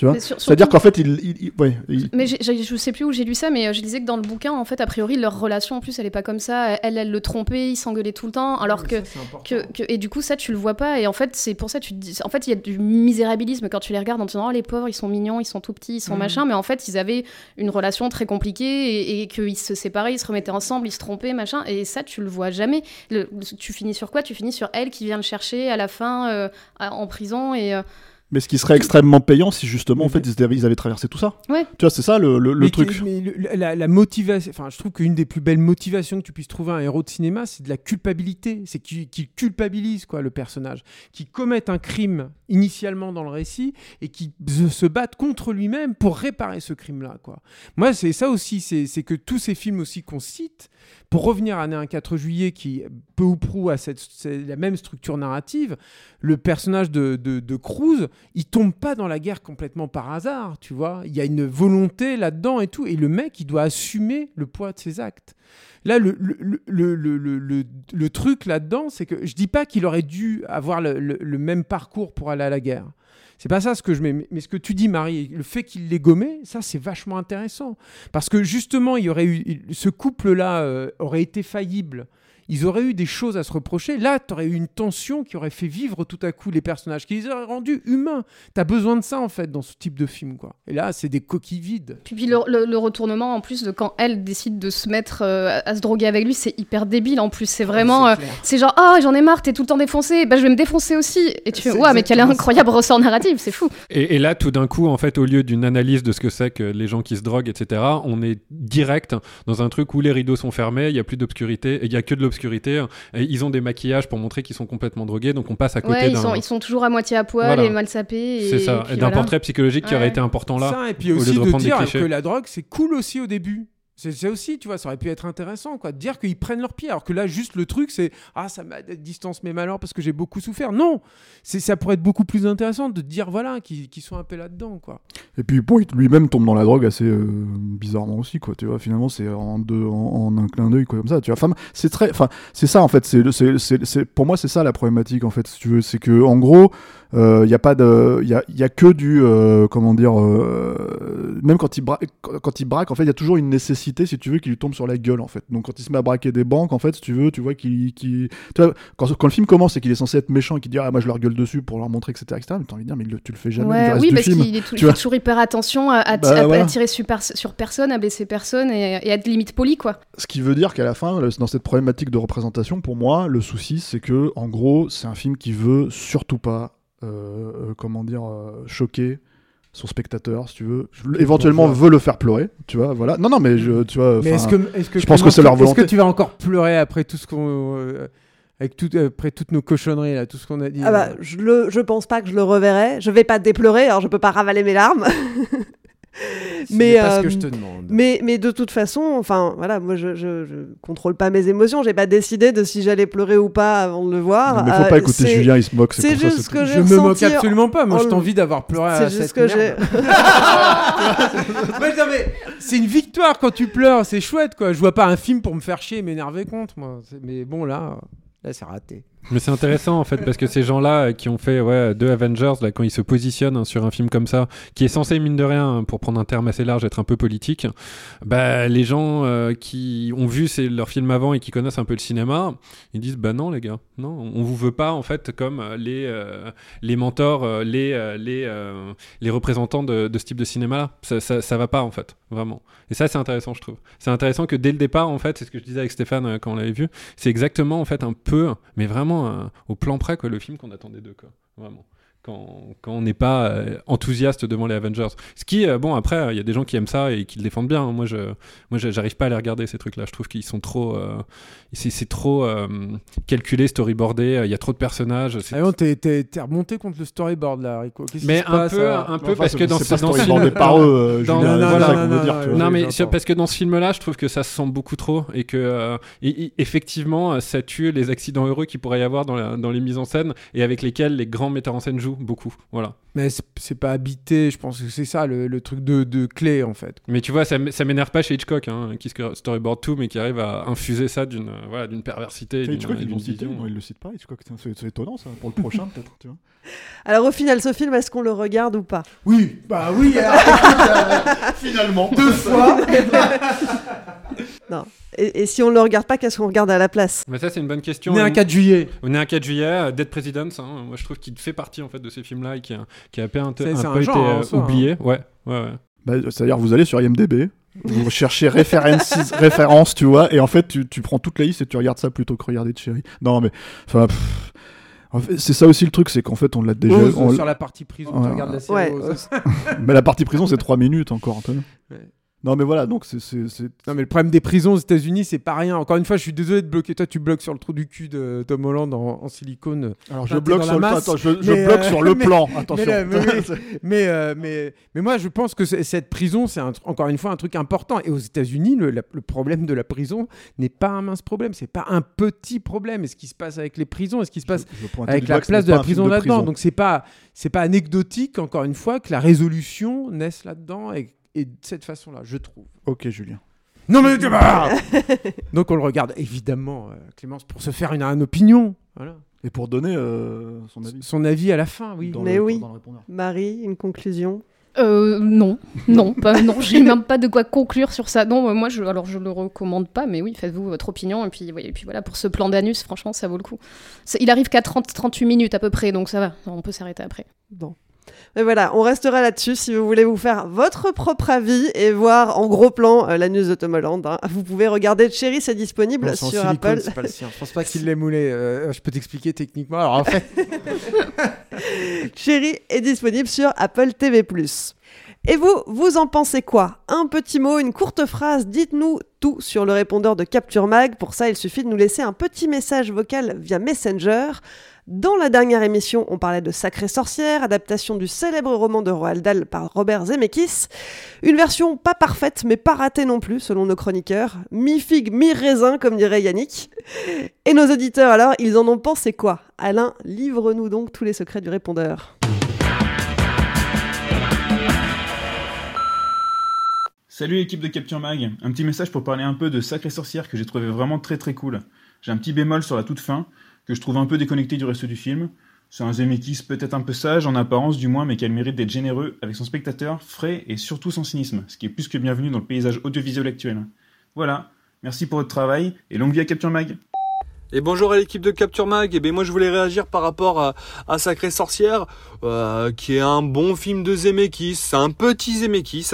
Tu vois C'est-à-dire qu'en fait, il, il- il- ouais, il- Mais j'ai- j'ai- je sais plus où j'ai lu ça, mais euh, je disais que dans le bouquin, en fait, a priori, leur relation, en plus, elle est pas comme ça. Elle, elle le trompait, ils s'engueulaient tout le temps, alors que, que, que- Et du coup, ça, tu le vois pas. Et en fait, c'est pour ça, tu te dis. En fait, il y a du misérabilisme quand tu les regardes en te disant, oh, les pauvres, ils sont mignons, ils sont tout petits, ils sont Mhm. machin. Mais en fait, ils avaient une relation très compliquée et, et qu'ils se séparaient, ils se remettaient ensemble, ils se trompaient, machin. Et ça, tu le vois jamais. Le- tu finis sur quoi? Tu finis sur elle qui vient le chercher à la fin euh, en prison et. euh, mais ce qui serait extrêmement payant si justement, en fait, ils avaient, ils avaient traversé tout ça. Ouais. Tu vois, c'est ça le, le- le Mais truc. que- mais le- la, la motivation, enfin, je trouve qu'une des plus belles motivations que tu puisses trouver à un héros de cinéma, c'est de la culpabilité. C'est qu'il qu'il culpabilise quoi le personnage, qui commet un crime initialement dans le récit et qui se, batte contre lui-même pour réparer ce crime-là. Quoi. Moi, c'est ça aussi, c'est que tous ces films aussi qu'on cite, pour revenir à un 4 juillet, qui peu ou prou a cette, la même structure narrative, le personnage de, de, de Cruz, il tombe pas dans la guerre complètement par hasard, tu vois. Il y a une volonté là-dedans et tout. Et le mec, il doit assumer le poids de ses actes. Là, le, truc là-dedans, c'est que je dis pas qu'il aurait dû avoir le, même parcours pour aller à la guerre. C'est pas ça ce que je mets. Mais- Mais ce que tu dis, Marie, le fait qu'il l'ait gommé, ça, c'est vachement intéressant. Parce que justement, il y aurait eu, ce couple-là euh, aurait été faillible. Ils auraient eu des choses à se reprocher. Là, tu aurais eu une tension qui aurait fait vivre tout à coup les personnages, qui les aurait rendus humains. Tu as besoin de ça, en fait, dans ce type de film. Quoi. Et là, c'est des coquilles vides. Puis, puis le, le- le retournement en plus de quand elle décide de se mettre euh, à se droguer avec lui, c'est hyper débile en plus. C'est vraiment. c'est euh, genre, ah, j'en ai marre, t'es tout le temps défoncé, bah je vais me défoncer aussi. Et tu fais, ouais, mais quel incroyable ressort narratif, c'est fou. Et, et là, tout d'un coup, en fait, au lieu d'une analyse de ce que c'est que les gens qui se droguent, etc., on est direct dans un truc où les rideaux sont fermés, il y a plus d'obscurité, il y a que de l'obscurité. Et ils ont des maquillages pour montrer qu'ils sont complètement drogués, donc on passe à côté Ouais, ils d'un. sont, ils sont toujours à moitié à poil Voilà. et mal sapés. et- C'est ça, et d'un voilà. portrait psychologique qui aurait été important là. Ça, et puis au lieu aussi de, des dire que la drogue, c'est cool aussi au début. C'est aussi, tu vois, ça aurait pu être intéressant, quoi, de dire qu'ils prennent leur pied. Alors que là, juste le truc, c'est ah, ça m'a distance mes malheurs parce que j'ai beaucoup souffert. Non, ça pourrait être beaucoup plus intéressant de dire voilà qu'ils qu'ils sont un peu là-dedans, quoi. Et puis il lui-même tombe dans la drogue assez euh, bizarrement aussi, quoi. Tu vois, finalement, c'est en en, un clin d'œil, quoi, comme ça. Tu vois, enfin, c'est très, enfin, c'est ça en fait. C'est- pour moi, c'est ça la problématique en fait, si tu veux, c'est que en gros, il y a pas de, il y a, y a que du, euh, comment dire, euh, même quand il braque, quand il braque, en fait, il y a toujours une nécessité, si tu veux, qu'il lui tombe sur la gueule, en fait. Donc quand il se met à braquer des banques, en fait, si tu veux, tu vois qu'il, vois, quand, quand le film commence et qu'il est censé être méchant et qu'il dit ah moi je leur gueule dessus pour leur montrer etc etc. Mais t'as envie de dire mais le- tu le fais jamais Ouais, reste oui, parce qu'il est tu toujours hyper attention à, à, Bah, à- tirer sur, pers- sur personne, à blesser personne et, et à être limite poli, quoi. Ce qui veut dire qu'à la fin, le- dans cette problématique de représentation, pour moi, le souci, c'est que, en gros, c'est un film qui veut surtout pas, euh, euh, comment dire, euh, choquer son spectateur, si tu veux. Je- éventuellement, veut le faire pleurer, tu vois. Voilà. Non, non, mais je, tu vois. Mais est-ce que, est-ce que je pense que c'est leur Est-ce volonté. que tu vas encore pleurer après tout ce qu'on, euh, avec tout, après toutes nos cochonneries là, tout ce qu'on a dit. Ah bah, je, le, je pense pas que je le reverrai. Je vais pas déplorer, alors je peux pas ravaler mes larmes. *laughs* Mais, n'est pas ce euh, que je te demande. mais, mais de toute façon, enfin voilà, moi je, je, je contrôle pas mes émotions. J'ai pas décidé de si j'allais pleurer ou pas avant de le voir. Mais faut Euh, pas écouter c'est- Julien, il se moque. C'est ça, juste ce que Je me moque absolument pas. Moi, en- je t'envie d'avoir pleuré à C'est juste cette que j'ai. *laughs* c'est une victoire quand tu pleures, c'est chouette quoi. Je vois pas un film pour me faire chier et m'énerver contre moi. C'est- Mais bon là, là c'est raté. Mais c'est intéressant en fait parce que ces gens-là qui ont fait ouais, deux Avengers, là, quand ils se positionnent hein, sur un film comme ça, qui est censé mine de rien, hein, pour prendre un terme assez large, être un peu politique, bah les gens euh, qui ont vu ces, leurs films avant et qui connaissent un peu le cinéma, ils disent bah non les gars, non, on vous veut pas en fait comme euh, les euh, les mentors, les les les représentants de, ce type de cinéma-là. Ça, ça, ça va pas en fait, vraiment. Et ça c'est intéressant je trouve. C'est intéressant que dès le départ en fait, c'est ce que je disais avec Stéphane euh, quand on l'avait vu, c'est exactement en fait un peu, mais vraiment euh, au plan près quoi, le film qu'on attendait d'eux quoi, vraiment. Quand, quand on n'est pas euh, enthousiaste devant les Avengers. Ce qui, euh, bon, après, il y a des gens qui aiment ça et qui le défendent bien. Moi, je, moi, j'arrive pas à les regarder ces trucs-là. Je trouve qu'ils sont trop, euh, c'est, trop euh, calculé, storyboardé. Il y a trop de personnages. c'est- Ah non, t'es, t'es- t'es remonté contre le storyboard là, Rico. Mais un passe, peu, un peu Enfin, parce que dans ce dans ce storyboardé film- par eux, dans- Julien, voilà. c'est ça qu'on veut dire, tu vois. Non mais parce que dans ce film-là, je trouve que ça se sent beaucoup trop et que euh, et- et- effectivement, ça tue les accidents heureux qu'il pourrait y avoir dans, la- dans les mises en scène et avec lesquels les grands metteurs en scène jouent beaucoup. Voilà. Mais c'est, pas habité, je pense que c'est ça le, le truc de, de clé en fait. Mais tu vois, ça, m'énerve pas chez Hitchcock, hein, qui storyboard tout, mais qui arrive à infuser ça d'une euh, voilà, d'une perversité, Hitchcock, ils l'ont cité, non, ils le citent pas, Hitchcock. C'est c'est étonnant ça, pour le prochain *laughs* peut-être, tu vois. Alors au final, ce film, est-ce qu'on le regarde ou pas? Oui, bah oui, alors, *laughs* euh, *laughs* Finalement. deux fois. Non. Et, et si on le regarde pas, qu'est-ce qu'on regarde à la place? Mais ça, c'est une bonne question. On est un Euh, 4 juillet. On est un 4 juillet, euh, Dead Presidents. hein. Moi, je trouve qu'il fait partie en fait de ces films-là et qui a, qui a un peu, un un peu genre, été hein, euh, soi, hein. oublié. Ouais, ouais, ouais. Bah, C'est-à-dire, vous allez sur IMDb, vous cherchez références, *laughs* références, tu vois, et en fait, tu, tu prends toute la liste et tu regardes ça plutôt que regarder Cherry. Non, mais, enfin, pff, en fait, c'est ça aussi le truc, c'est qu'en fait, on l'a déjà. Ose, on- sur la partie prison, Ouais. tu regardes la série. Ouais, *laughs* *laughs* mais la partie prison, c'est 3 minutes encore, Antoine. Ouais. Non, mais voilà, donc c'est. Non mais le problème des prisons aux États-Unis, c'est pas rien. Encore une fois, je suis désolé de bloquer. Toi, tu bloques sur le trou du cul de Tom Holland en, en silicone. Alors, je bloque sur le, masse. attends, je, je Mais, bloque euh, sur le *laughs* mais- plan, mais attention. *laughs* mais, euh, mais, mais moi, je pense que cette prison, c'est un encore une fois un truc important. Et aux États-Unis, le, problème de la prison n'est pas un mince problème. C'est pas un petit problème. Et ce qui se passe avec les prisons, et ce qui se passe Je avec la place de la prison de là-dedans. Donc c'est pas pas anecdotique encore une fois que la résolution naisse là-dedans et, et de cette façon-là, je trouve. Ok, Julien. Non mais *laughs* donc on le regarde évidemment, euh, Clémence, pour se faire une, une opinion. Voilà. Et pour donner euh, son avis. Son avis à la fin, oui. Dans Mais le- oui. dans le répondeur. Marie, une conclusion? Euh, non, non, pas, non, j'ai même pas de quoi conclure sur ça. Non, euh, moi, je, alors je le recommande pas, mais oui, faites-vous votre opinion. Et puis, oui, et puis voilà, pour ce plan d'anus, franchement, ça vaut le coup. Il arrive qu'à 30-38 minutes à peu près, donc ça va, on peut s'arrêter après. Bon. Mais voilà, on restera là-dessus si vous voulez vous faire votre propre avis et voir en gros plan euh, la news de Tom Holland. hein. Vous pouvez regarder Cherry, c'est disponible Bon, sur silicone, Apple. pas le sien. Je pense pas qu'il *laughs* l'ait moulé. euh, je peux t'expliquer techniquement. Alors en fait, *laughs* Chérie est disponible sur Apple TV+. Et vous, vous en pensez quoi? Un petit mot, une courte phrase, dites-nous tout sur le répondeur de Capture Mag. Pour ça, il suffit de nous laisser un petit message vocal via Messenger. Dans la dernière émission, on parlait de Sacrée Sorcière, adaptation du célèbre roman de Roald Dahl par Robert Zemeckis. Une version pas parfaite, mais pas ratée non plus, selon nos chroniqueurs. Mi-figue, mi-raisin, comme dirait Yannick. Et nos auditeurs, alors, ils en ont pensé quoi? Alain, livre-nous donc tous les secrets du répondeur. Salut l'équipe de Capture Mag, un petit message pour parler un peu de Sacrée Sorcière que j'ai trouvé vraiment très très cool. J'ai un petit bémol sur la toute fin, que je trouve un peu déconnecté du reste du film. C'est un Zemeckis peut-être un peu sage en apparence du moins, mais qui a le mérite d'être généreux avec son spectateur, frais et surtout sans cynisme, ce qui est plus que bienvenu dans le paysage audiovisuel actuel. Voilà, merci pour votre travail et longue vie à Capture Mag Et bonjour à l'équipe de Capture Mag. Et ben moi je voulais réagir par rapport à, à Sacrée Sorcière, euh, qui est un bon film de Zemeckis. Un petit Zemeckis.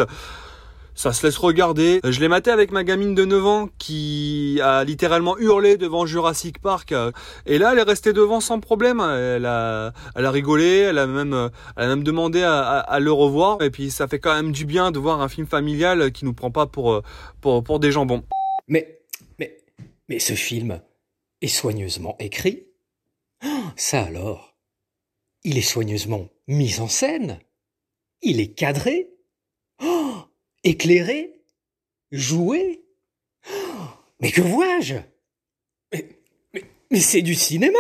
Ça se laisse regarder. Je l'ai maté avec ma gamine de 9 ans qui a littéralement hurlé devant Jurassic Park. Et là, elle est restée devant sans problème. Elle a, elle a rigolé, elle a même, elle a même demandé à, à- à le revoir. Et puis ça fait quand même du bien de voir un film familial qui nous prend pas pour, pour, pour des jambons. Mais, mais, mais ce film est soigneusement écrit. Ah, Ça alors, il est soigneusement mis en scène. Il est cadré. Oh, éclairé. Joué. Mais que vois-je? Mais, c'est du cinéma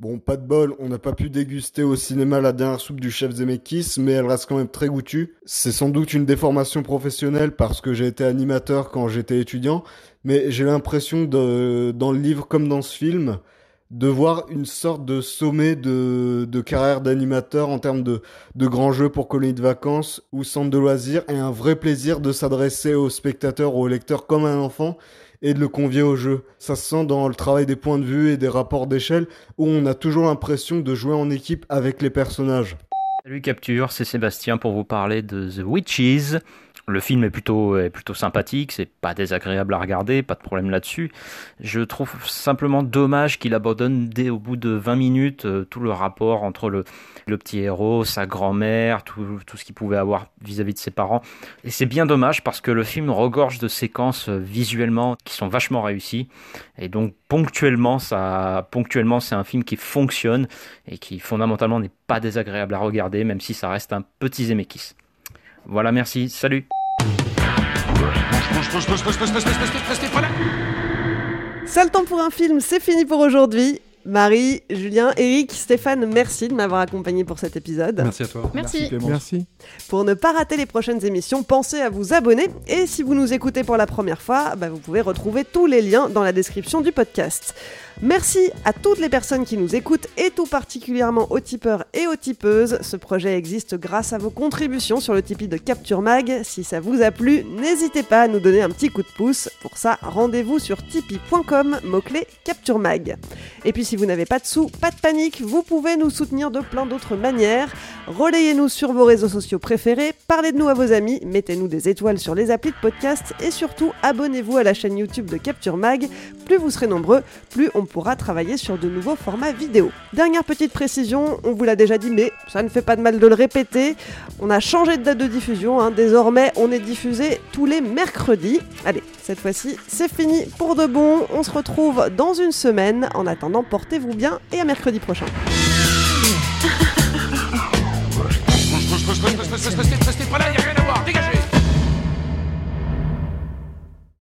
Bon, pas de bol, on n'a pas pu déguster au cinéma la dernière soupe du chef Zemeckis, mais elle reste quand même très goûtue. C'est sans doute une déformation professionnelle parce que j'ai été animateur quand j'étais étudiant, mais j'ai l'impression dans le livre comme dans ce film, de voir une sorte de sommet de, carrière d'animateur en termes de, de grands jeux pour colonies de vacances ou centres de loisirs et un vrai plaisir de s'adresser aux spectateurs, aux lecteurs comme un enfant et de le convier au jeu. Ça se sent dans le travail des points de vue et des rapports d'échelle où on a toujours l'impression de jouer en équipe avec les personnages. Salut Capture, c'est Sébastien pour vous parler de The Witches Le film est plutôt, sympathique, c'est pas désagréable à regarder, pas de problème là-dessus. Je trouve simplement dommage qu'il abandonne dès au bout de 20 minutes euh, tout le rapport entre le, petit héros, sa grand-mère, tout, tout ce qu'il pouvait avoir vis-à-vis de ses parents. Et c'est bien dommage parce que le film regorge de séquences euh, visuellement qui sont vachement réussies. Et donc ponctuellement, ça, ponctuellement, c'est un film qui fonctionne et qui fondamentalement n'est pas désagréable à regarder, même si ça reste un petit Zemeckis. Voilà, merci, salut. Seul temps pour un film, c'est fini pour aujourd'hui. Marie, Julien, Eric, Stéphane, merci de m'avoir accompagné pour cet épisode. Merci à toi. Merci. Merci. Pour ne pas rater les prochaines émissions, pensez à vous abonner. Et si vous nous écoutez pour la première fois, bah, vous pouvez retrouver tous les liens dans la description du podcast. Merci à toutes les personnes qui nous écoutent et tout particulièrement aux tipeurs et aux tipeuses. Ce projet existe grâce à vos contributions sur le Tipeee de Capture Mag. Si ça vous a plu, n'hésitez pas à nous donner un petit coup de pouce. Pour ça, rendez-vous sur tipeee.com, mot-clé Capture Mag. Et puis si vous n'avez pas de sous, pas de panique, vous pouvez nous soutenir de plein d'autres manières. Relayez-nous sur vos réseaux sociaux préférés, parlez de nous à vos amis, mettez-nous des étoiles sur les applis de podcast et surtout abonnez-vous à la chaîne YouTube de Capture Mag. Plus vous serez nombreux, plus on pourra travailler sur de nouveaux formats vidéo. Dernière petite précision, on vous l'a déjà dit, mais ça ne fait pas de mal de le répéter. On a changé de date de diffusion, hein. désormais on est diffusé tous les mercredis. Allez, cette fois-ci c'est fini pour de bon, on se retrouve dans une semaine. En attendant, portez-vous bien et à mercredi prochain.